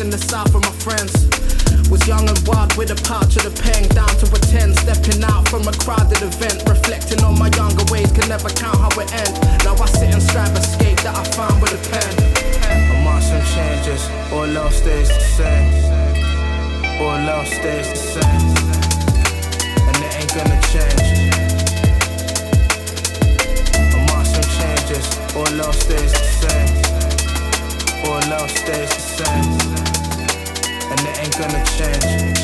in the south with my friends. Was young and wild with a pouch of the pen, down to a 10, stepping out from a crowded event, reflecting on my younger ways, can never count how it end. Now I sit and strive escape that I found with a pen. I'm some changes, all else stays the same. All else stays the same, and it ain't gonna change. I'm some changes, all else stays the same. All love stays the same and it ain't gonna change.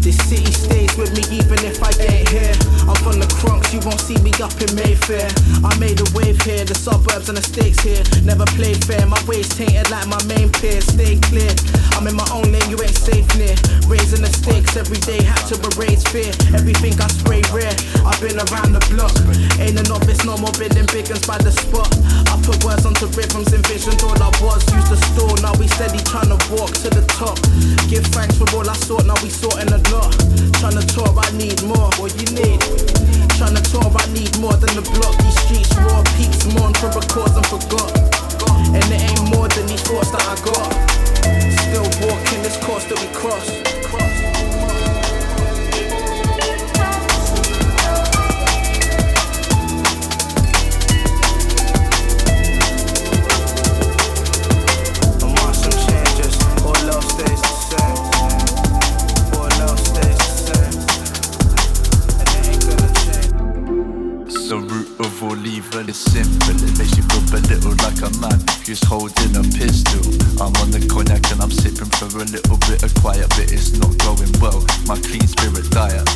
This city stays with me even if I ain't here. I'm from the Bronx, you won't see me up in Mayfair. I made a wave here, the suburbs and the stakes here. Never played fair, my ways tainted like my main peers. Stay clear, I'm in my own lane, you ain't safe near. Raising the stakes every day, had to erase fear. Everything I spray rare, I've been around the block. Ain't a novice, no more building biggins by the spot. I put words onto rhythms, envisioned all I was. Used to store, now we steady trying to walk to the top. Give thanks for all I sought, now we sorting a lot. Trying to talk, I need more. What you need? Trying to talk, I need more than the block. These streets raw, peaks mourn for records and forgot. And it ain't more than these thoughts that I got. Still walking this course that we cross. I'm some changes, all love stays the same. All love stays the same. And it ain't gonna change. So, root of all evil is simple. It makes you feel belittled like a man who's holding but it's not going well. My clean spirit diet.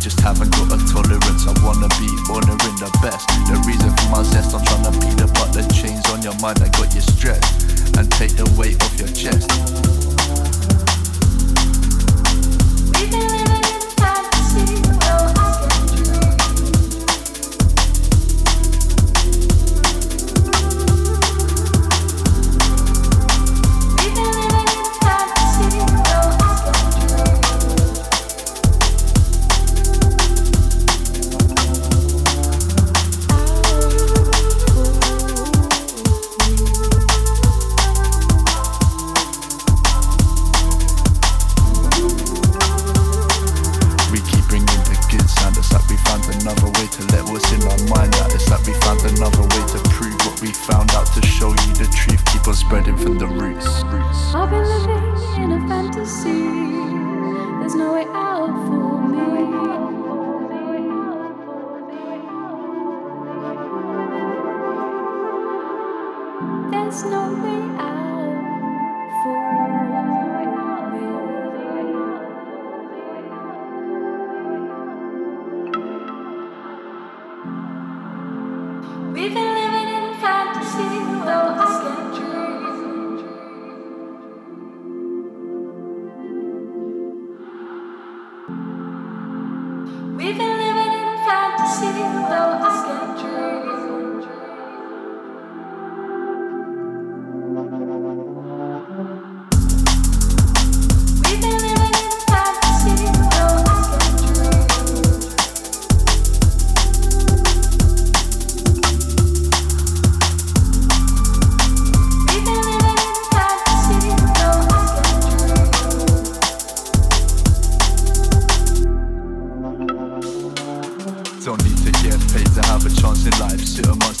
Just haven't got a tolerance. I wanna be honoring the best. The reason for my zest, I'm trying to beat apart the chains on your mind that got you stressed and take the weight off your chest.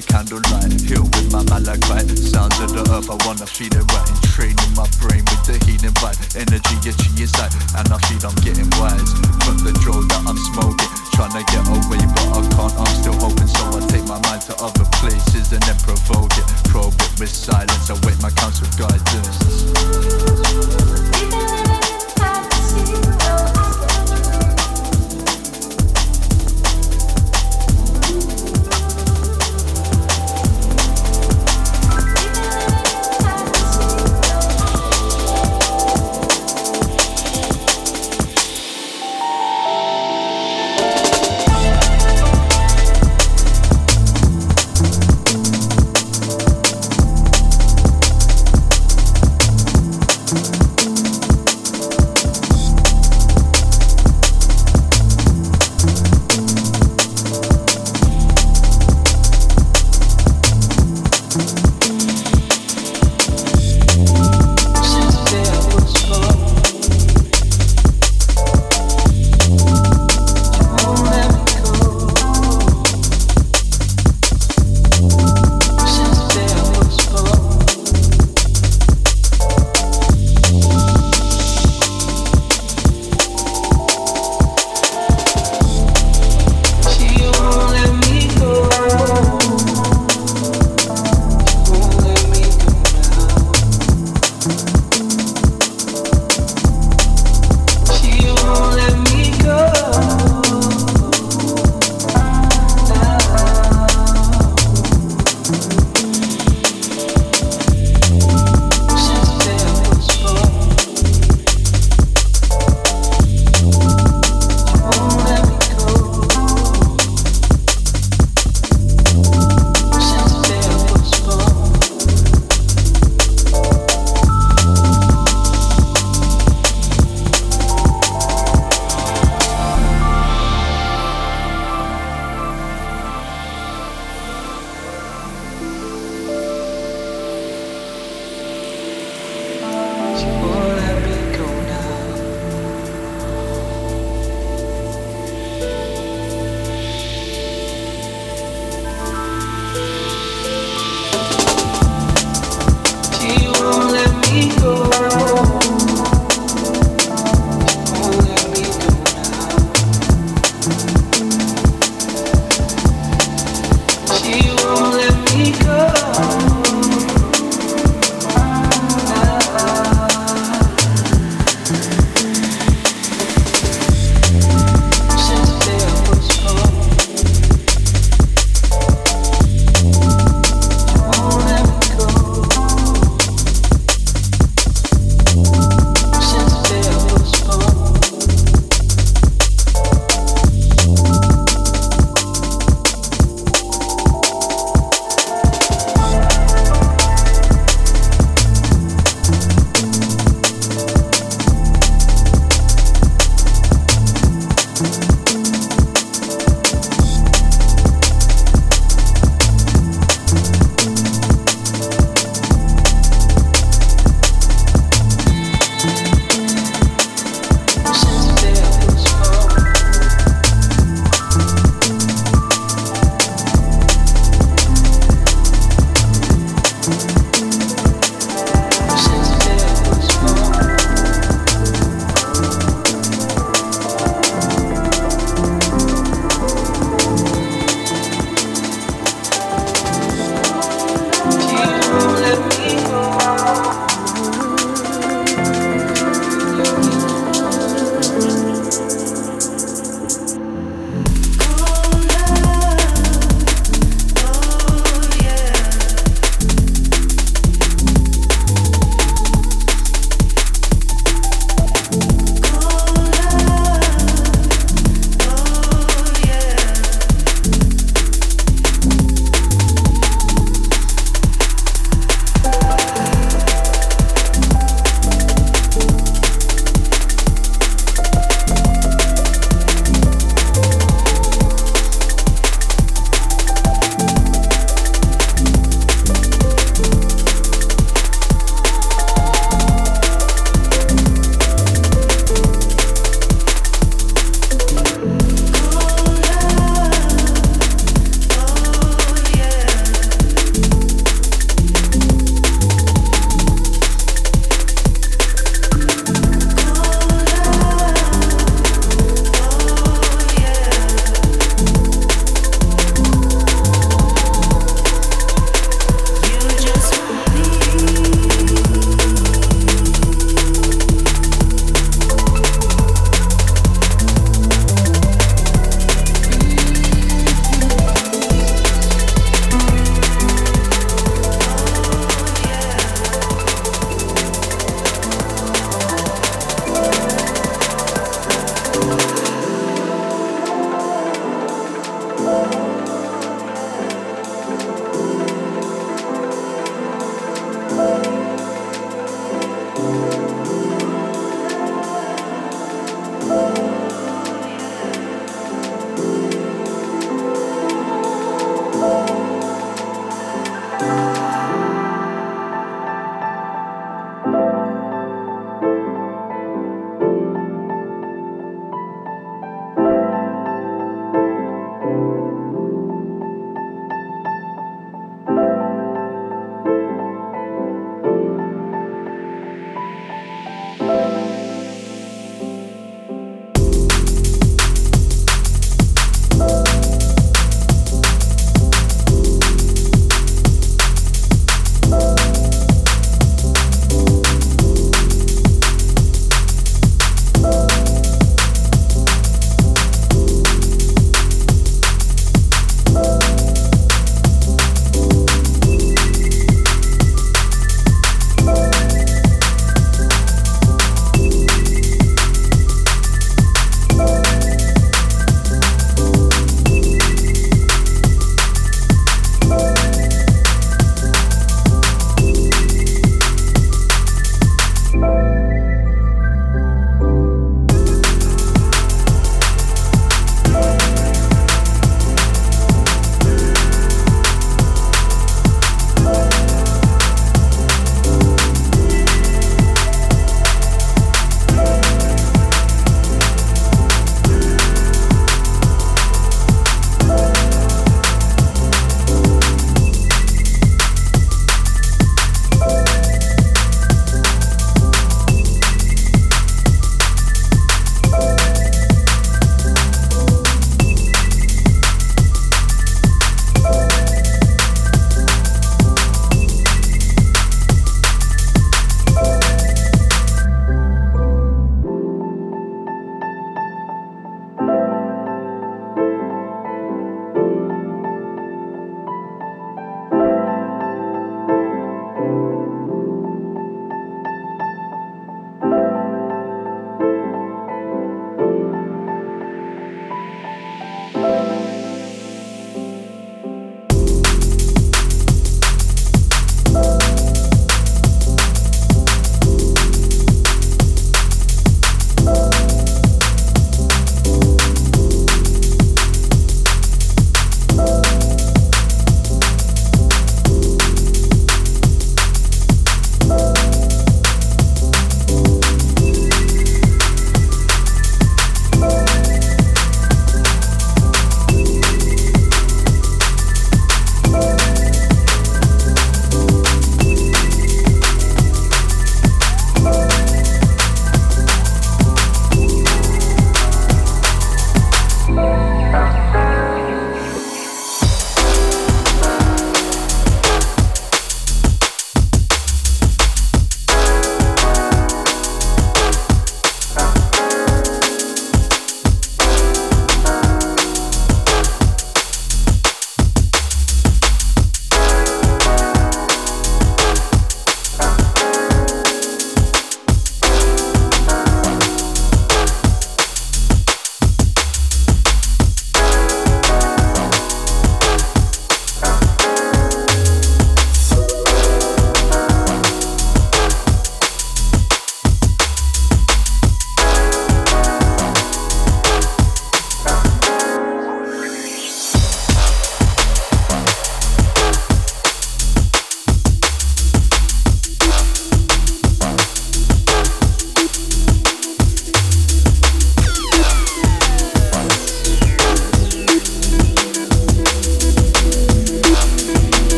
a candlelight Here with my malachite. Sounds of the earth, I wanna feel it right. Training my brain with the healing vibe. Energy itchy inside And I feel I'm getting wise. From the draw that I'm smoking Trying to get away but I can't. I'm still hoping, so I take my mind to other places And then provoke it. Probe it with silence. I wait my counsel guidance